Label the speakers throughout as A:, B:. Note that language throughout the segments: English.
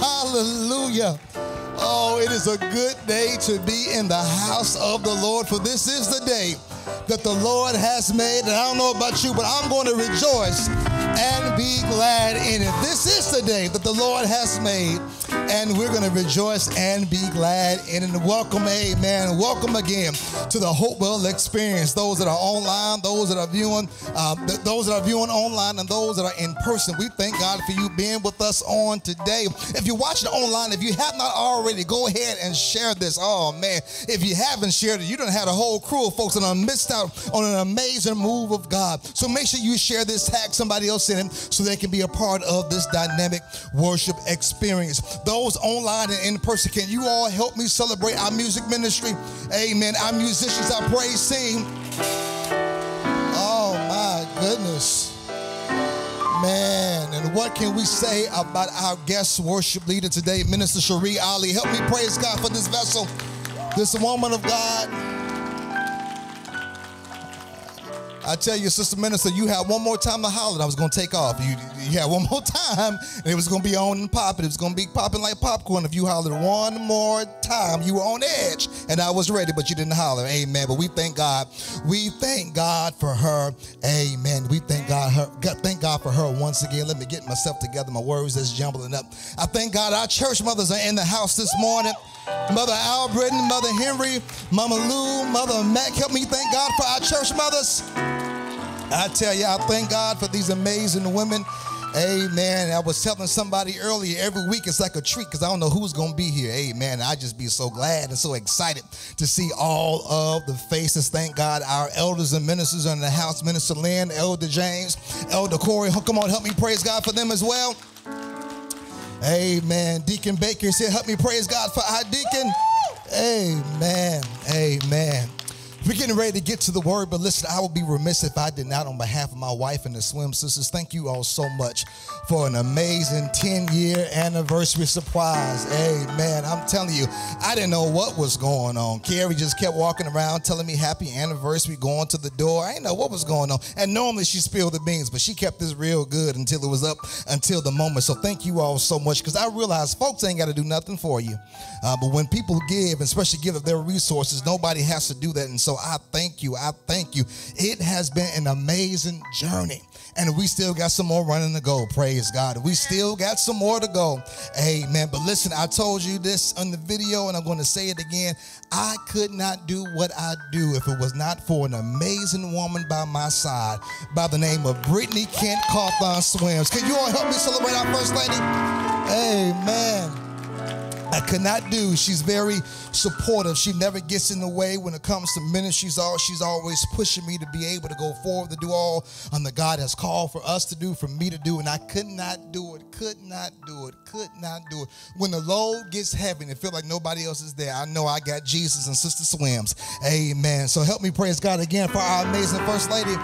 A: Hallelujah. Oh, it is a good day to be in the house of the Lord, for this is the day that the Lord has made. And I don't know about you, but I'm going to rejoice and be glad in it. This is the day that the Lord has made, and we're going to rejoice and be glad in it. Welcome, amen. Welcome again to the Hopewell Experience. Those that are online, those that are viewing, uh, th- those that are viewing online, and those that are in person. We thank God for you being with us on today. If you're watching online, if you have not already, go ahead and share this. Oh man, if you haven't shared it, you don't have a whole crew of folks that are missed out on an amazing move of God. So make sure you share this, tag somebody else in it, so they can be a part of this dynamic worship experience. Those online and in person, can you all help me celebrate our music ministry? Amen. Our musicians, our praise sing. Oh my goodness. Man, and what can we say about our guest worship leader today, Minister Cherie Ali? Help me praise God for this vessel, this woman of God. I tell you, Sister Minister, you had one more time to holler, I was going to take off. You, you had one more time, and it was going to be on and popping. It was going to be popping like popcorn. If you hollered one more time, you were on edge, and I was ready, but you didn't holler. Amen. But we thank God. We thank God for her. Amen. We thank God. Her. God, thank God for her once again. Let me get myself together. My words is jumbling up. I thank God. Our church mothers are in the house this morning. Mother Albritton, Mother Henry, Mama Lou, Mother Mac. Help me thank God for our church mothers. I tell you, I thank God for these amazing women. Amen. I was telling somebody earlier, every week it's like a treat because I don't know who's going to be here. Amen. I just be so glad and so excited to see all of the faces. Thank God our elders and ministers are in the house. Minister Lynn, Elder James, Elder Corey. Come on, help me praise God for them as well. Amen. Deacon Baker said, help me praise God for our deacon. Amen. Amen. We're getting ready to get to the word, but listen, I would be remiss if I did not, on behalf of my wife and the Swim Sisters, thank you all so much for an amazing 10 year anniversary surprise. Hey, Amen. I'm telling you, I didn't know what was going on. Carrie just kept walking around telling me happy anniversary, going to the door. I didn't know what was going on. And normally she spilled the beans, but she kept this real good until it was up until the moment. So thank you all so much because I realize folks ain't got to do nothing for you. Uh, but when people give, especially give of their resources, nobody has to do that. And so I thank you. I thank you. It has been an amazing journey. And we still got some more running to go. Praise God. We still got some more to go. Amen. But listen, I told you this on the video, and I'm going to say it again. I could not do what I do if it was not for an amazing woman by my side by the name of Brittany Kent Cawthon Swims. Can you all help me celebrate our First Lady? Amen. I could not do. She's very supportive. She never gets in the way when it comes to ministry. She's, all, she's always pushing me to be able to go forward, to do all um, that God has called for us to do, for me to do. And I could not do it, could not do it, could not do it. When the load gets heavy and it feels like nobody else is there, I know I got Jesus and Sister Swims. Amen. So help me praise God again for our amazing First Lady.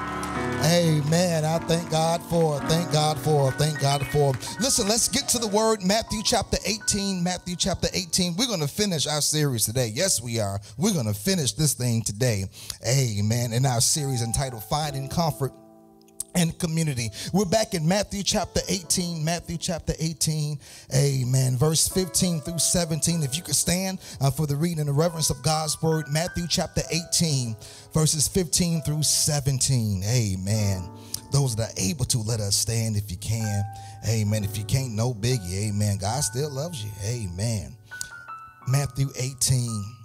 A: Amen. I thank God for, thank God for, thank God for. Listen, let's get to the word. Matthew chapter 18. Matthew chapter 18. We're going to finish our series today. Yes, we are. We're going to finish this thing today. Amen. In our series entitled Finding Comfort and community. We're back in Matthew chapter 18, Matthew chapter 18, amen, verse 15 through 17. If you could stand uh, for the reading and the reverence of God's word, Matthew chapter 18, verses 15 through 17, amen. Those that are able to, let us stand if you can, amen. If you can't, no biggie, amen. God still loves you, amen. Matthew 18,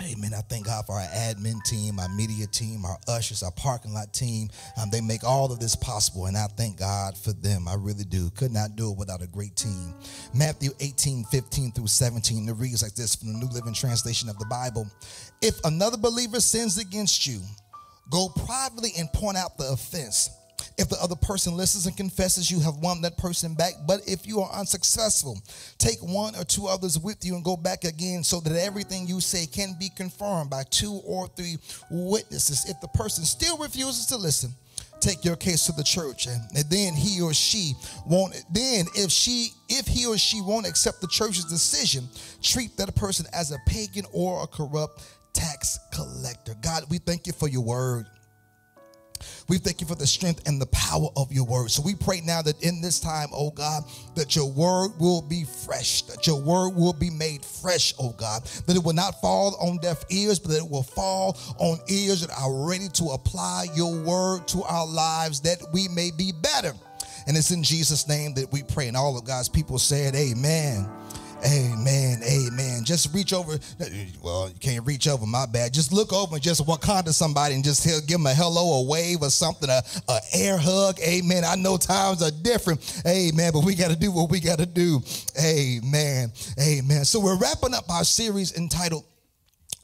A: Amen. I thank God for our admin team, our media team, our ushers, our parking lot team. Um, they make all of this possible, and I thank God for them. I really do. Could not do it without a great team. Matthew 18, 15 through 17. It reads like this from the New Living Translation of the Bible. If another believer sins against you, go privately and point out the offense. If the other person listens and confesses, you have won that person back. But if you are unsuccessful, take one or two others with you and go back again so that everything you say can be confirmed by two or three witnesses. If the person still refuses to listen, take your case to the church and, then he or she won't then if she if he or she won't accept the church's decision treat that person as a pagan or a corrupt tax collector god we thank you for your word We thank you for the strength and the power of your word. So we pray now that in this time, oh God, that your word will be fresh, that your word will be made fresh, oh God, that it will not fall on deaf ears, but that it will fall on ears that are ready to apply your word to our lives that we may be better. And it's in Jesus' name that we pray. And all of God's people said, Amen. Amen. Amen. Just reach over. Well, you can't reach over. My bad. Just look over and just to somebody and just give them a hello, a wave, or something, a, a air hug. Amen. I know times are different. Amen. But we got to do what we got to do. Amen. Amen. So we're wrapping up our series entitled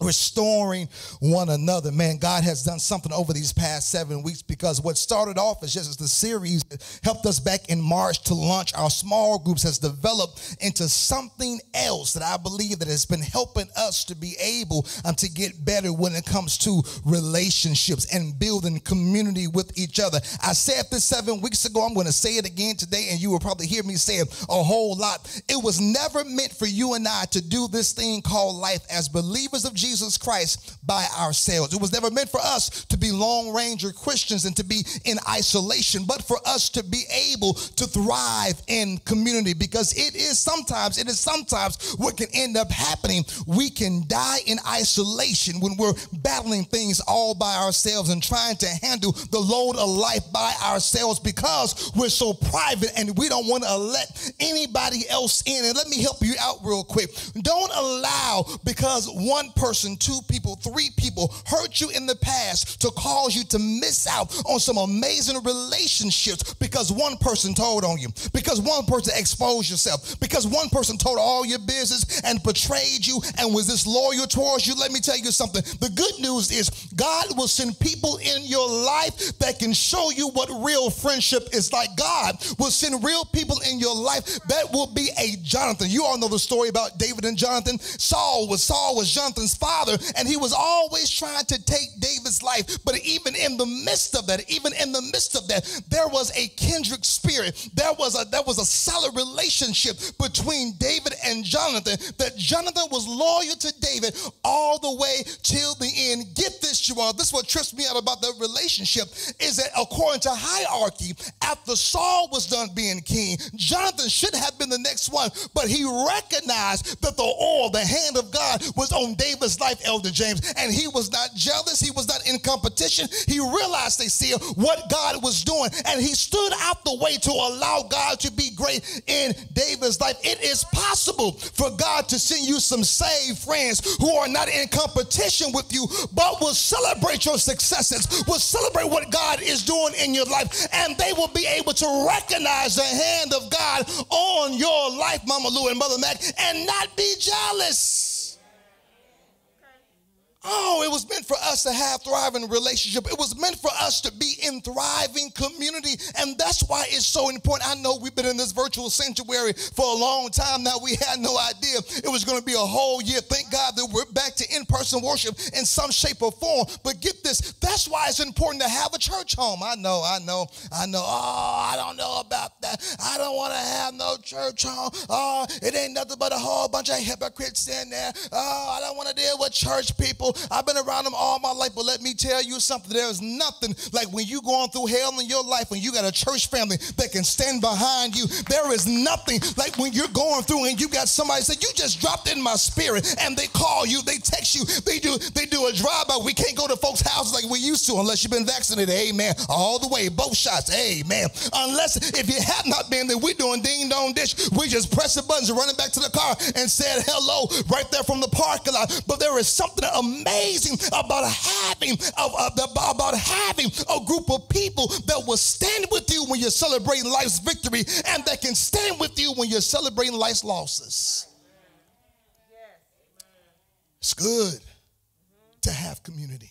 A: restoring one another. Man, God has done something over these past seven weeks because what started off as just the series helped us back in March to launch our small groups has developed into something else that I believe that has been helping us to be able um, to get better when it comes to relationships and building community with each other. I said this seven weeks ago. I'm going to say it again today, and you will probably hear me say it a whole lot. It was never meant for you and I to do this thing called life as believers of Jesus Jesus Christ by ourselves. It was never meant for us to be Lone Ranger Christians and to be in isolation, but for us to be able to thrive in community because it is sometimes, it is sometimes what can end up happening. We can die in isolation when we're battling things all by ourselves and trying to handle the load of life by ourselves because we're so private and we don't want to let anybody else in. And let me help you out real quick. Don't allow because one person person, two people, three people hurt you in the past to cause you to miss out on some amazing relationships because one person told on you, because one person exposed yourself, because one person told all your business and betrayed you and was disloyal towards you. Let me tell you something. The good news is God will send people in your life that can show you what real friendship is like. God will send real people in your life that will be a Jonathan. You all know the story about David and Jonathan. Saul was Saul was Jonathan's father, and he was always trying to take David's life. But even in the midst of that, even in the midst of that, there was a kindred spirit. There was a there was a solid relationship between David and Jonathan. That Jonathan was loyal to David all the way till the end. Get this, you all. This is what trips me out about the relationship is that according to hierarchy, after Saul was done being king, Jonathan should have been the next one, but he recognized that the oil, the hand of God, was on David's his life, Elder James, and he was not jealous. He was not in competition. He realized, they see what God was doing, and he stood out the way to allow God to be great in David's life. It is possible for God to send you some saved friends who are not in competition with you, but will celebrate your successes, will celebrate what God is doing in your life, and they will be able to recognize the hand of God on your life, Mama Lou and Mother Mac, and not be jealous. Oh, it was meant for us to have thriving relationship. It was meant for us to be in thriving community. And that's why it's so important. I know we've been in this virtual sanctuary for a long time now. We had no idea it was going to be a whole year. Thank God that we're back to in-person worship in some shape or form. But get this, that's why it's important to have a church home. I know, I know, I know. Oh, I don't know about that. I don't want to have no church home. Oh, it ain't nothing but a whole bunch of hypocrites in there. Oh, I don't want to deal with church people. I've been around them all my life, but let me tell you something. There is nothing like when you going through hell in your life, when you got a church family that can stand behind you. There is nothing like when you're going through and you got somebody say, you just dropped in my spirit, and they call you, they text you, they do they do a drive-by. We can't go to folks' houses like we used to unless you've been vaccinated. Amen. All the way, both shots. Amen. Unless if you have not been, then we're doing ding dong dish. We just press the buttons and running back to the car and said hello right there from the parking lot. But there is something amazing amazing about having about having a group of people that will stand with you when you're celebrating life's victory and that can stand with you when you're celebrating life's losses. It's good to have community.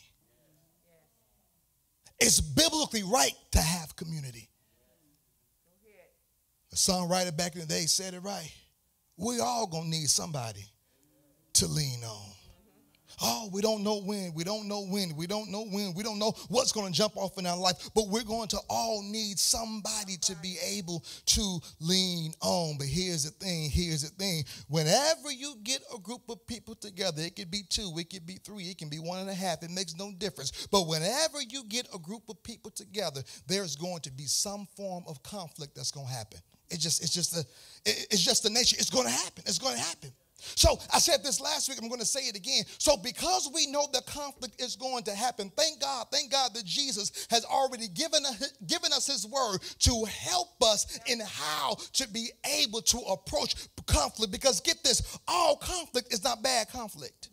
A: It's biblically right to have community. The songwriter back in the day said it right. We all gonna need somebody to lean on. Oh, we don't know when. We don't know when. We don't know when. We don't know what's going to jump off in our life. But we're going to all need somebody to be able to lean on. But here's the thing. Here's the thing. Whenever you get a group of people together, it could be two, it could be three, it can be one and a half. It makes no difference. But whenever you get a group of people together, there's going to be some form of conflict that's going to happen. It's just, it's just the, it's just the nature. It's going to happen. It's going to happen. So I said this last week, I'm going to say it again. So because we know the conflict is going to happen, thank God, thank God that Jesus has already given given us his word to help us in how to be able to approach conflict. Because get this, all conflict is not bad conflict.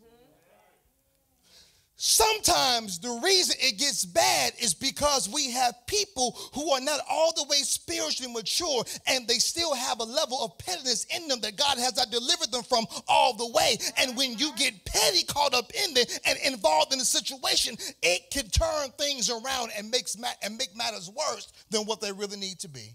A: Sometimes the reason it gets bad is because we have people who are not all the way spiritually mature and they still have a level of pettiness in them that God has not delivered them from all the way. And when you get petty caught up in it and involved in a situation, it can turn things around and makes and make matters worse than what they really need to be.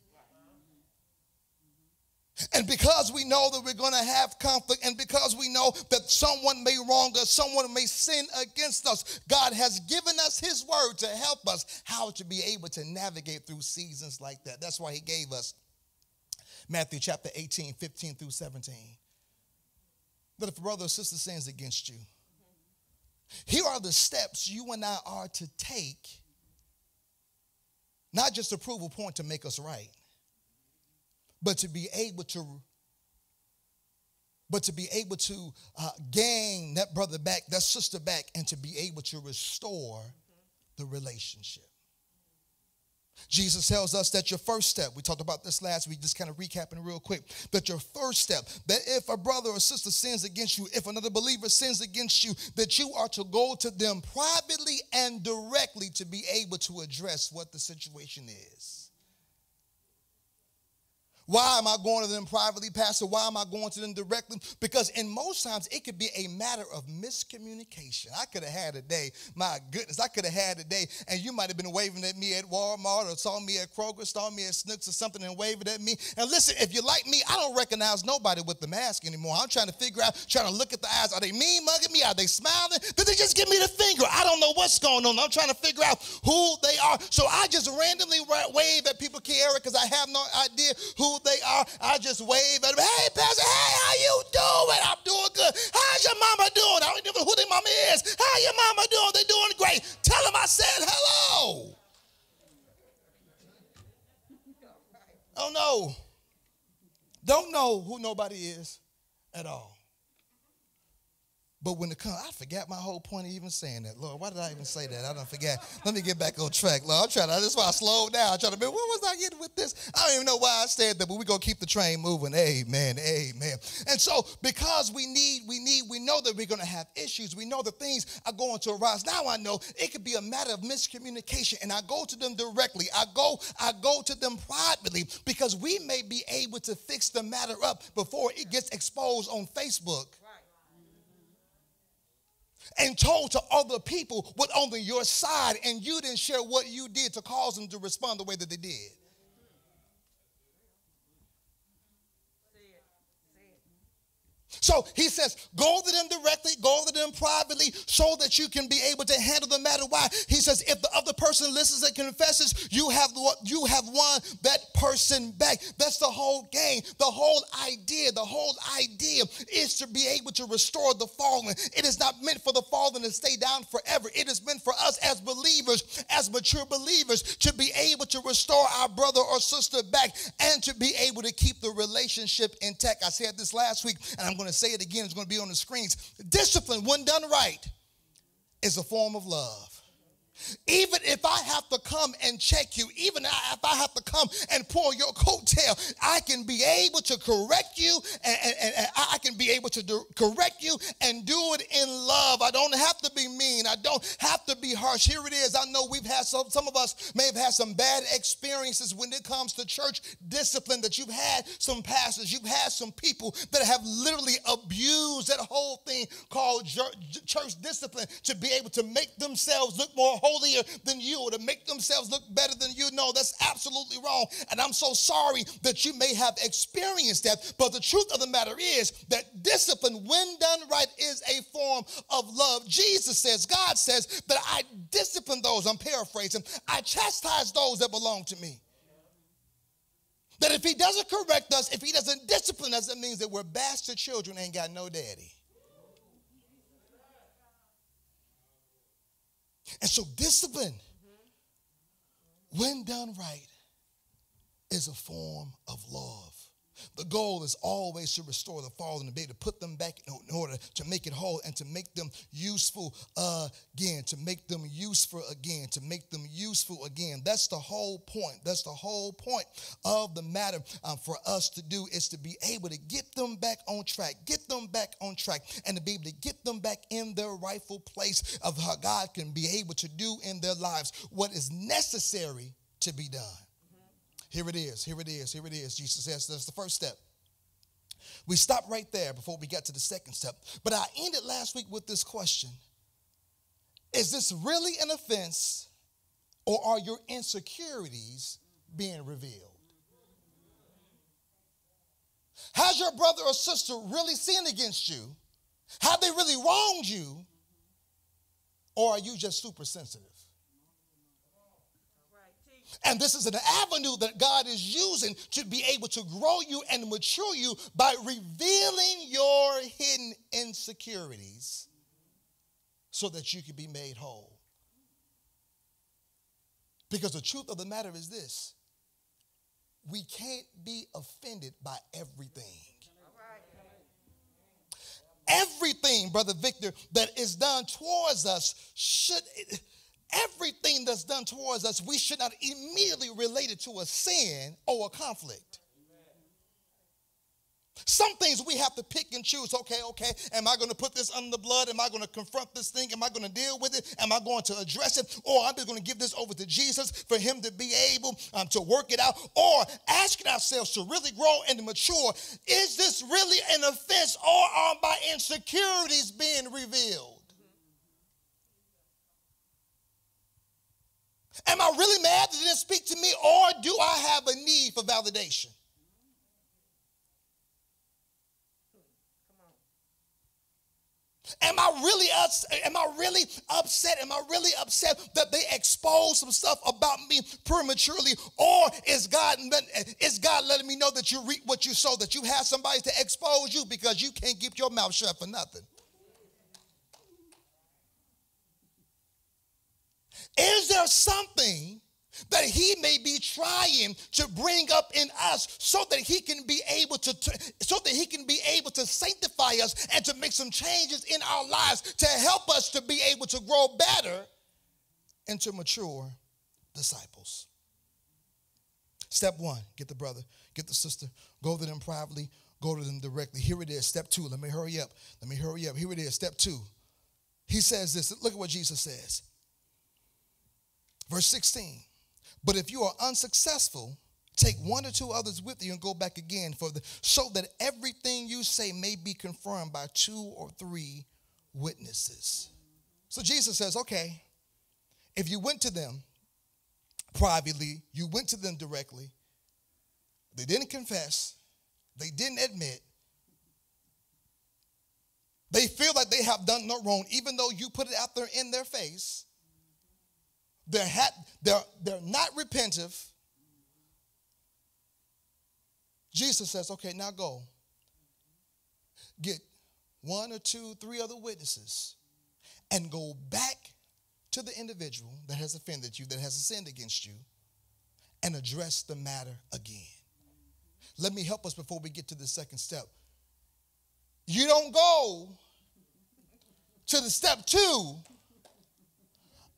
A: And because we know that we're going to have conflict, and because we know that someone may wrong us, someone may sin against us, God has given us His word to help us how to be able to navigate through seasons like that. That's why He gave us Matthew chapter 18, 15 through 17. That if a brother or sister sins against you, here are the steps you and I are to take, not just a point to make us right but to be able to but to be able to uh, gain that brother back, that sister back, and to be able to restore the relationship. Jesus tells us that your first step, we talked about this last week, just kind of recapping real quick, that your first step, that if a brother or sister sins against you, if another believer sins against you, that you are to go to them privately and directly to be able to address what the situation is. Why am I going to them privately, Pastor? Why am I going to them directly? Because in most times it could be a matter of miscommunication. I could have had a day, my goodness, I could have had a day, and you might have been waving at me at Walmart or saw me at Kroger, saw me at Schnucks or something and waving at me. And listen, if you're like me, I don't recognize nobody with the mask anymore. I'm trying to figure out, trying to look at the eyes. Are they mean mugging me? Are they smiling? Did they just give me the finger? I don't know what's going on. I'm trying to figure out who they are. So I just randomly wave at people, Kiara, because I have no idea who they are, I just wave at them. Hey, Pastor, hey, how you doing? I'm doing good. How's your mama doing? I don't even know who their mama is. How your mama doing? They're doing great. Tell them I said hello. Oh no. Don't know who nobody is at all. But when it comes, I forgot my whole point of even saying that. Lord, why did I even say that? I don't forget. Let me get back on track. Lord, I'm trying to, that's why I slowed down. I'm trying to be, what was I getting with this? I don't even know why I said that, but we're going to keep the train moving. Amen. Amen. And so because we need, we need, we know that we're going to have issues. We know that things are going to arise. Now I know it could be a matter of miscommunication and I go to them directly. I go, I go to them privately because we may be able to fix the matter up before it gets exposed on Facebook and told to other people what on your side, and you didn't share what you did to cause them to respond the way that they did. So he says, go to them directly, go to them privately, so that you can be able to handle the matter. Why? He says, if the other person listens and confesses, you have you have won that person back. That's the whole game. The whole idea, the whole idea is to be able to restore the fallen. It is not meant for the fallen to stay down forever. It is meant for us as believers, as mature believers, to be able to restore our brother or sister back and to be able to keep the relationship intact. I said this last week, and I'm going to say it again, it's going to be on the screens. Discipline, when done right, is a form of love. Even if I have to come and check you, even if I have to come and pull your coattail, I can be able to correct you and, and, and, I can be able to do, correct you and do it in love. I don't have to be mean. I don't have to be harsh. Here it is. I know we've had some, some of us may have had some bad experiences when it comes to church discipline that you've had some pastors, you've had some people that have literally abused that whole thing called church discipline to be able to make themselves look more holier than you or to make themselves look better than you. No, that's absolutely wrong. And I'm so sorry that you may have experienced that. But the truth of the matter is that discipline, when done right, is a form of love. Jesus says, God says that I discipline those, I'm paraphrasing, I chastise those that belong to me. That if he doesn't correct us, if he doesn't discipline us, it means that we're bastard children, ain't got no daddy. And so, discipline, when done right, is a form of love. The goal is always to restore the fallen and be to put them back in order to make it whole and to make them useful again, to make them useful again, to make them useful again. That's the whole point. That's the whole point of the matter um, for us to do is to be able to get them back on track, get them back on track, and to be able to get them back in their rightful place of how God can be able to do in their lives what is necessary to be done. Here it is, here it is, here it is. Jesus says that's the first step. We stopped right there before we got to the second step. But I ended last week with this question Is this really an offense, or are your insecurities being revealed? Has your brother or sister really sinned against you? Have they really wronged you? Or are you just super sensitive? And this is an avenue that God is using to be able to grow you and mature you by revealing your hidden insecurities so that you can be made whole. Because the truth of the matter is this we can't be offended by everything. Everything, Brother Victor, that is done towards us should everything that's done towards us, we should not immediately relate it to a sin or a conflict. Some things we have to pick and choose. Okay, okay, am I going to put this under the blood? Am I going to confront this thing? Am I going to deal with it? Am I going to address it? Or I'm just going to give this over to Jesus for him to be able um, to work it out? Or asking ourselves to really grow and mature is this really an offense or are my insecurities being revealed? Am I really mad that they didn't speak to me, or do I have a need for validation? Am I really am I really upset? Am I really upset that they exposed some stuff about me prematurely, or is God is God letting me know that you reap what you sow? That you have somebody to expose you because you can't keep your mouth shut for nothing. Is there something that he may be trying to bring up in us so that he can be able to so that he can be able to sanctify us and to make some changes in our lives to help us to be able to grow better and to mature disciples? Step one get the brother get the sister go to them privately go to them directly. Here it is step two let me hurry up let me hurry up. Here it is step two. He says this look at what jesus says Verse 16. But if you are unsuccessful, take one or two others with you and go back again for the so that everything you say may be confirmed by two or three witnesses. So Jesus says, okay, if you went to them privately, you went to them directly, they didn't confess, they didn't admit, they feel like they have done no wrong, even though you put it out there in their face. They're, ha- they're, they're not repentive. Jesus says, okay, now go. Get one or two, three other witnesses and go back to the individual that has offended you, that has sinned against you, and address the matter again. Let me help us before we get to the second step. You don't go to the step two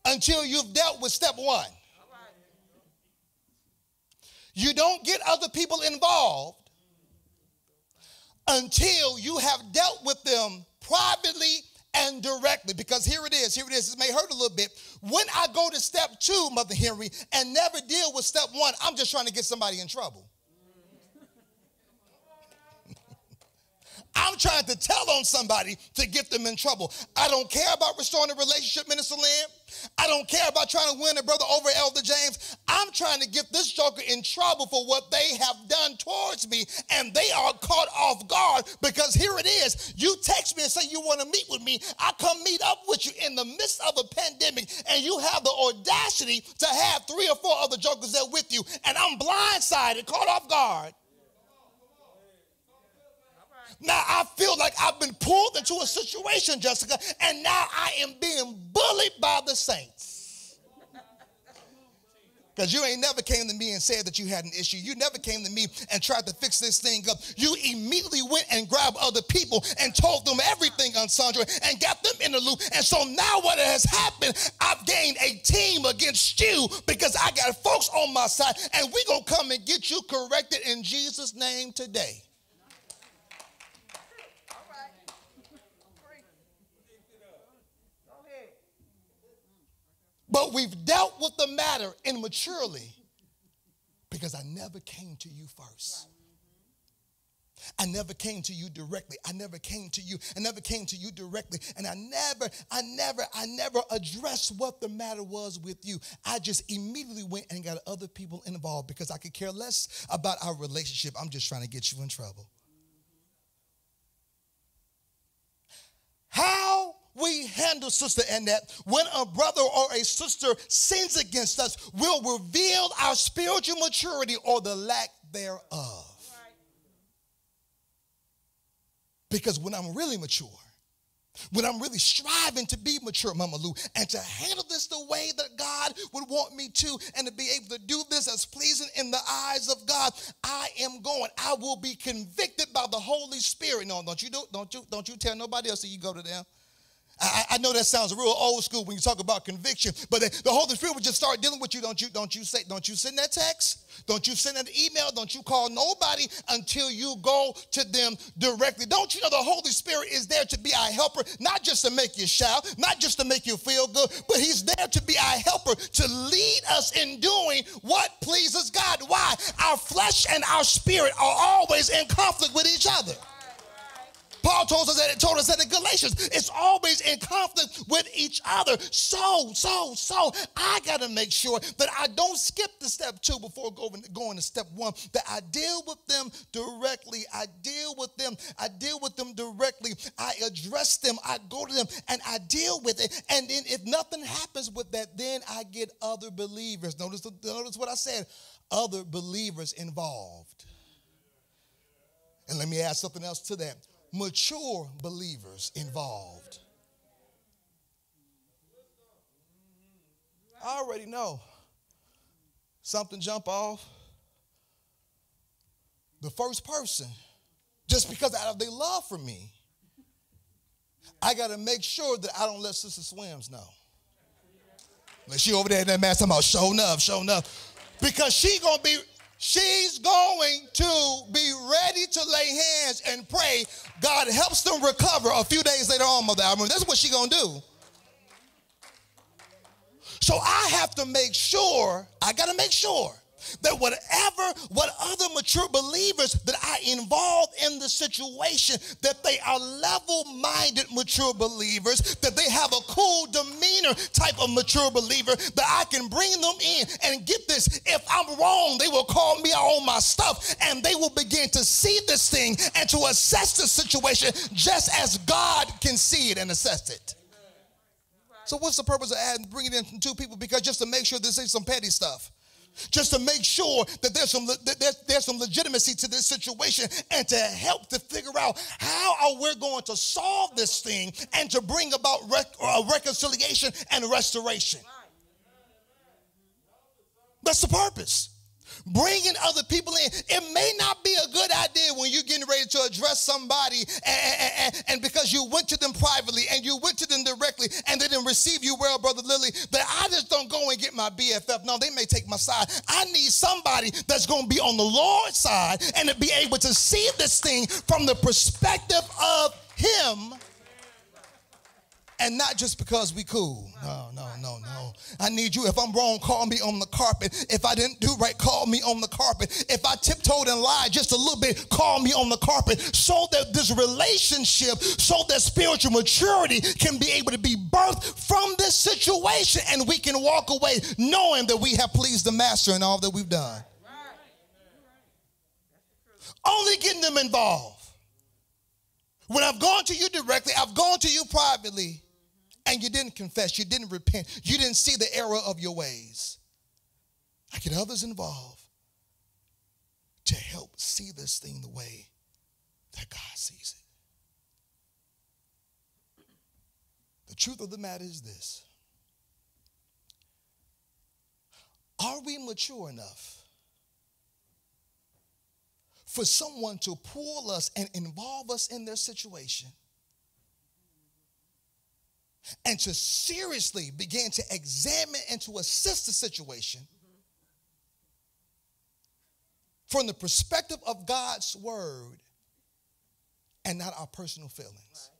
A: until you've dealt with step one. You don't get other people involved until you have dealt with them privately and directly. Because here it is, here it is. It may hurt a little bit. When I go to step two, Mother Henry, and never deal with step one, I'm just trying to get somebody in trouble. I'm trying to tell on somebody to get them in trouble. I don't care about restoring a relationship, Minister Lynn. I don't care about trying to win a brother over Elder James. I'm trying to get this joker in trouble for what they have done towards me, and they are caught off guard because here it is. You text me and say you want to meet with me. I come meet up with you in the midst of a pandemic, and you have the audacity to have three or four other jokers there with you, and I'm blindsided, caught off guard. Now I feel like I've been pulled into a situation, Jessica, and now I am being bullied by the saints. Because you ain't never came to me and said that you had an issue. You never came to me and tried to fix this thing up. You immediately went and grabbed other people and told them everything on Sandra and got them in the loop. And so now what has happened, I've gained a team against you because I got folks on my side and we're going to come and get you corrected in Jesus' name today. But we've dealt with the matter immaturely because I never came to you first. I never came to you directly. I never came to you. I never came to you directly. And I never, I never, I never addressed what the matter was with you. I just immediately went and got other people involved because I could care less about our relationship. I'm just trying to get you in trouble. How we handle, Sister Annette, when a brother or a sister sins against us, will reveal our spiritual maturity or the lack thereof. Because when I'm really mature, when I'm really striving to be mature, Mama Lou, and to handle this the way that God would want me to, and to be able to do this as pleasing in the eyes of God, I am going. I will be convicted by the Holy Spirit. No, don't you do, don't you, don't you tell nobody else that you go to them. I, I, know that sounds real old school when you talk about conviction, but the Holy Spirit will just start dealing with you. Don't you? Don't you say? Don't you send that text? Don't you send that email? Don't you call nobody until you go to them directly? Don't you know the Holy Spirit is there to be our helper, not just to make you shout, not just to make you feel good, but He's there to be our helper to lead us in doing what pleases God. Why? Our flesh and our spirit are always in conflict with each other. Paul told us that it told us that in Galatians, it's always in conflict with each other. So, so, so I gotta make sure that I don't skip the step two before going, going to step one, that I deal with them directly. I deal with them, I deal with them directly. I address them, I go to them and I deal with it. And then if nothing happens with that, then I get other believers. Notice, notice what I said, other believers involved. And let me add something else to that mature believers involved. I already know something jump off. The first person, just because out of their love for me, I got to make sure that I don't let Sister Swims know. Like she over there in that mask talking about show up, show up. Because she gonna be She's going to be ready to lay hands and pray. God helps them recover a few days later on, Mother Alvin. That's what she's going to do. So I have to make sure, I got to make sure that whatever, what other mature believers that I involve in the situation, that they are level-minded mature believers, that they have a cool demeanor type of mature believer, that I can bring them in and get this. If I'm wrong, they will call me on my stuff and they will begin to see this thing and to assess the situation just as God can see it and assess it. So what's the purpose of adding, bringing in two people? Because just to make sure this ain't some petty stuff just to make sure that there's some that there's, there's some legitimacy to this situation and to help to figure out how are we going to solve this thing and to bring about rec- uh, reconciliation and restoration. That's the purpose bringing other people in. It may not be a good idea when you're getting ready to address somebody and, and, and, because you went to them privately and you went to them directly and they didn't receive you well, Brother Lily, that I just don't go and get my BFF. No, they may take my side. I need somebody that's going to be on the Lord's side and to be able to see this thing from the perspective of Him And not just because we cool. No, no, no, no. I need you. If I'm wrong, call me on the carpet. If I didn't do right, call me on the carpet. If I tiptoed and lied just a little bit, call me on the carpet. So that this relationship, so that spiritual maturity can be able to be birthed from this situation and we can walk away knowing that we have pleased the master in all that we've done. Only getting them involved. When I've gone to you directly, I've gone to you privately, and you didn't confess, you didn't repent, you didn't see the error of your ways. I get others involved to help see this thing the way that God sees it. The truth of the matter is this Are we mature enough for someone to pull us and involve us in their situation and to seriously begin to examine and to assess the situation from the perspective of God's word and not our personal feelings.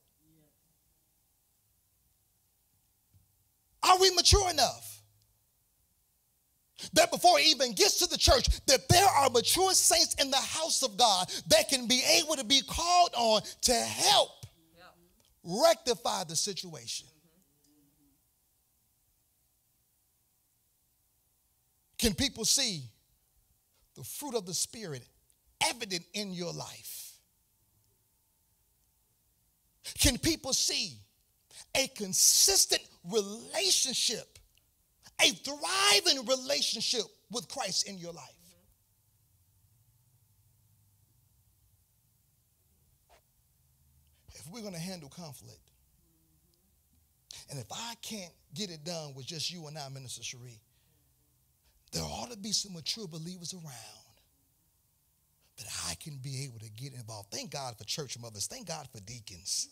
A: Are we mature enough? that before it even gets to the church, that there are mature saints in the house of God that can be able to be called on to help rectify the situation. Can people see the fruit of the Spirit evident in your life? Can people see a consistent relationship a thriving relationship with Christ in your life. If we're going to handle conflict, and if I can't get it done with just you and I, Minister Cherie, there ought to be some mature believers around that I can be able to get involved. Thank God for church mothers. Thank God for deacons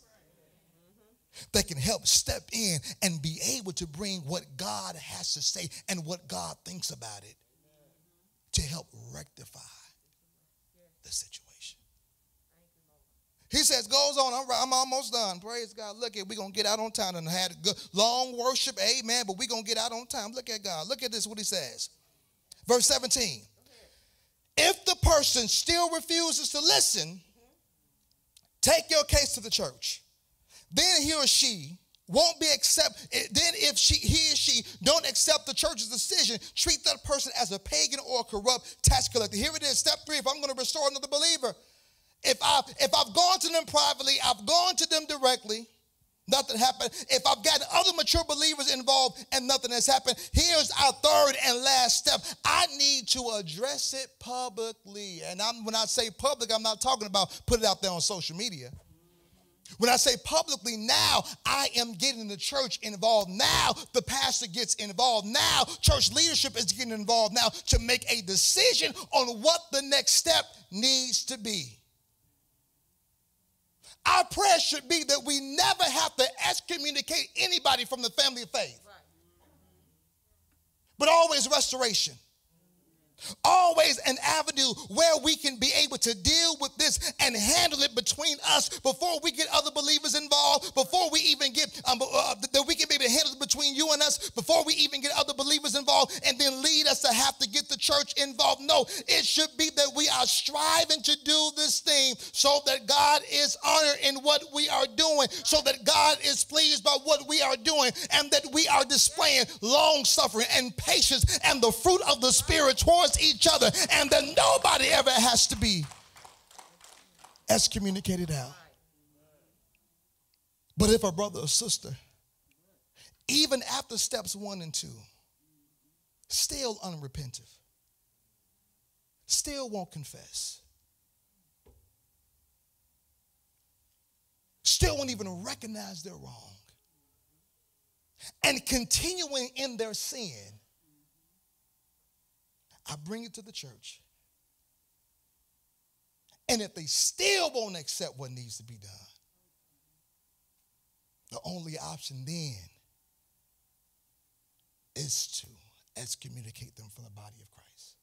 A: that can help step in and be able to bring what God has to say and what God thinks about it to help rectify the situation. He says, goes on, I'm, I'm almost done. Praise God. Look at, we're going to get out on time and had a good long worship. Amen. But we're going to get out on time. Look at God. Look at this, what he says. Verse 17. If the person still refuses to listen, take your case to the church. Then he or she won't be accept eh, then if she he or she don't accept the church's decision treat that person as a pagan or a corrupt tax collector. Here it is step three if i'm going to restore another believer. If i've if i've gone to them privately i've gone to them directly nothing happened if i've gotten other mature believers involved and nothing has happened here's our third and last step i need to address it publicly and I'm, when i say public i'm not talking about put it out there on social media when I say publicly, now I am getting the church involved. Now the pastor gets involved. Now church leadership is getting involved now to make a decision on what the next step needs to be. Our prayer should be that we never have to excommunicate anybody from the family of faith, but always restoration. Always an avenue where we can be able to deal with this and handle it between us before we get other believers involved, before we even get, um, uh, that we can be handle it between you and us, before we even get other believers involved and then lead us to have to get the church involved. No, it should be that we are striving to do this thing so that God is honored in what we are doing, so that God is pleased by what we are doing, and that we are displaying long suffering and patience and the fruit of the Spirit towards towards each other, and that nobody ever has to be excommunicated out. But if a brother or sister, even after steps one and two, still unrepentant, still won't confess, still won't even recognize their wrong, and continuing in their sin, I bring it to the church. And if they still won't accept what needs to be done, the only option then is to excommunicate them from the body of Christ.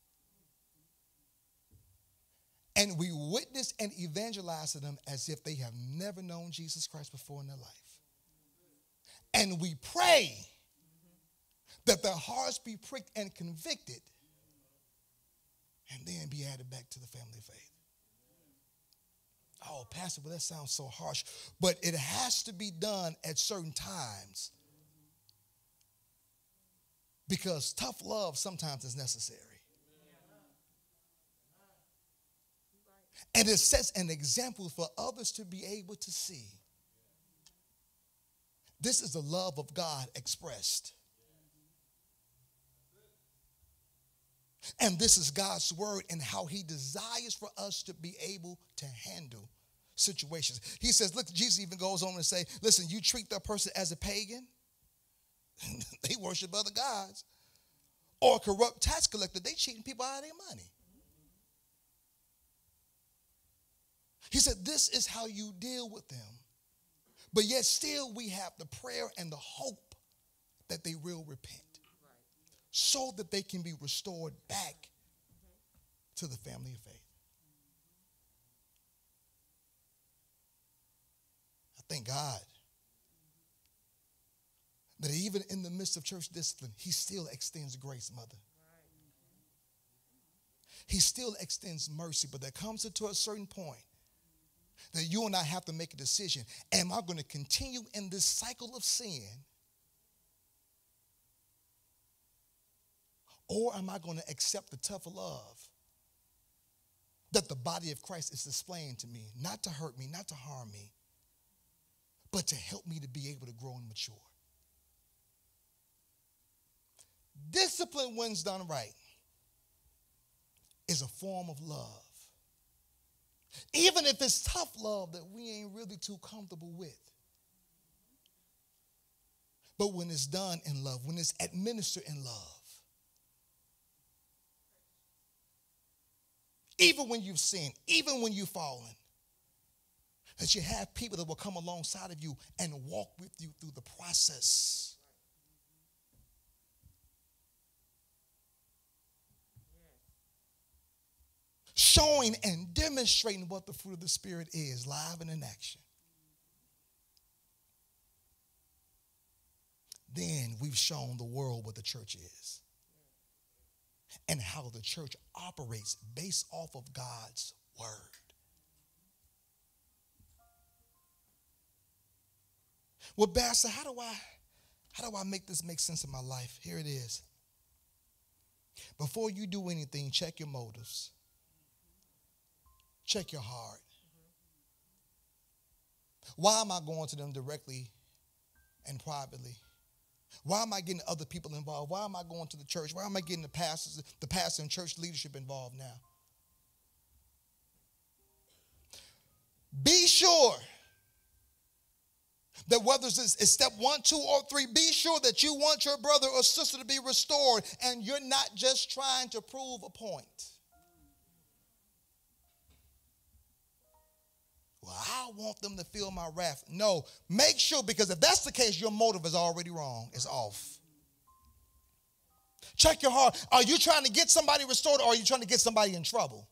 A: And we witness and evangelize to them as if they have never known Jesus Christ before in their life. And we pray that their hearts be pricked and convicted and then be added back to the family of faith. Oh, Pastor, well, that sounds so harsh. But it has to be done at certain times because tough love sometimes is necessary. And it sets an example for others to be able to see. This is the love of God expressed. And this is God's word and how he desires for us to be able to handle situations. He says, look, Jesus even goes on to say, listen, you treat that person as a pagan, they worship other gods. Or a corrupt tax collector, they cheating people out of their money. He said, this is how you deal with them. But yet still we have the prayer and the hope that they will repent so that they can be restored back to the family of faith. I thank God that even in the midst of church discipline, He still extends grace, mother. He still extends mercy, but there comes to a certain point that you and I have to make a decision. Am I going to continue in this cycle of sin? Or am I going to accept the tough love that the body of Christ is displaying to me, not to hurt me, not to harm me, but to help me to be able to grow and mature? Discipline, when it's done right, is a form of love. Even if it's tough love that we ain't really too comfortable with. But when it's done in love, when it's administered in love, even when you've sinned, even when you've fallen, that you have people that will come alongside of you and walk with you through the process. Showing and demonstrating what the fruit of the Spirit is, live and in action. Then we've shown the world what the church is and how the church operates based off of God's word. Well, Pastor, how do I how do I make this make sense in my life? Here it is. Before you do anything, check your motives. Check your heart. Why am I going to them directly and privately? Why am I getting other people involved? Why am I going to the church? Why am I getting the pastors, the pastor and church leadership involved now? Be sure that whether it's step one, two, or three, be sure that you want your brother or sister to be restored and you're not just trying to prove a point. Well, I want them to feel my wrath. No, make sure, because if that's the case, your motive is already wrong, it's off. Check your heart. Are you trying to get somebody restored or are you trying to get somebody in trouble?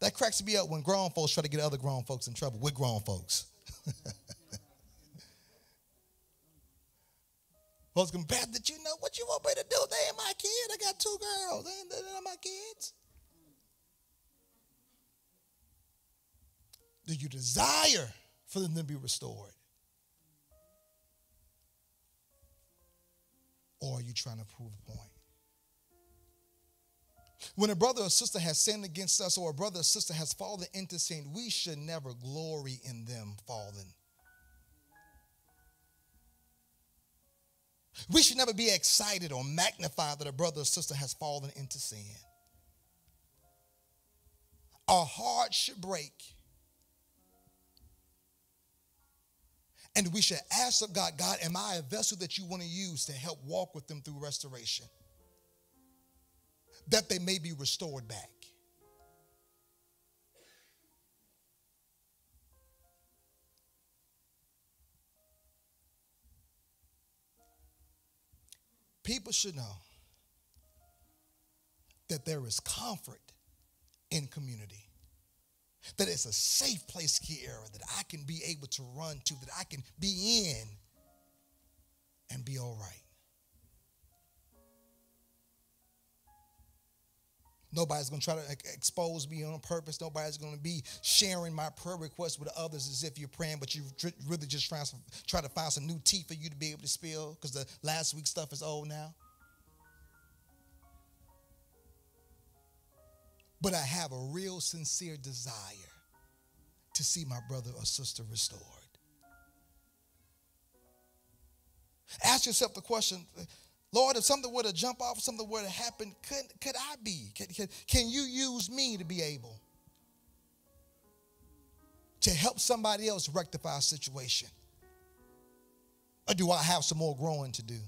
A: That cracks me up when grown folks try to get other grown folks in trouble with grown folks. folks can bad that you know what you want me to do. They ain't my kid. I got two girls. They ain't, they ain't my kids. Do you desire for them to be restored? Or are you trying to prove a point? When a brother or sister has sinned against us or a brother or sister has fallen into sin, we should never glory in them falling. We should never be excited or magnified that a brother or sister has fallen into sin. Our heart should break And we should ask of God, God, am I a vessel that you want to use to help walk with them through restoration? That they may be restored back. People should know that there is comfort in community that it's a safe place here that I can be able to run to, that I can be in and be all right. Nobody's going to try to expose me on purpose. Nobody's going to be sharing my prayer requests with others as if you're praying, but you're really just trying to try to find some new tea for you to be able to spill because the last week's stuff is old now. But I have a real sincere desire to see my brother or sister restored. Ask yourself the question Lord, if something were to jump off, something were to happen, could, could I be? Can, can, can you use me to be able to help somebody else rectify a situation? Or do I have some more growing to do?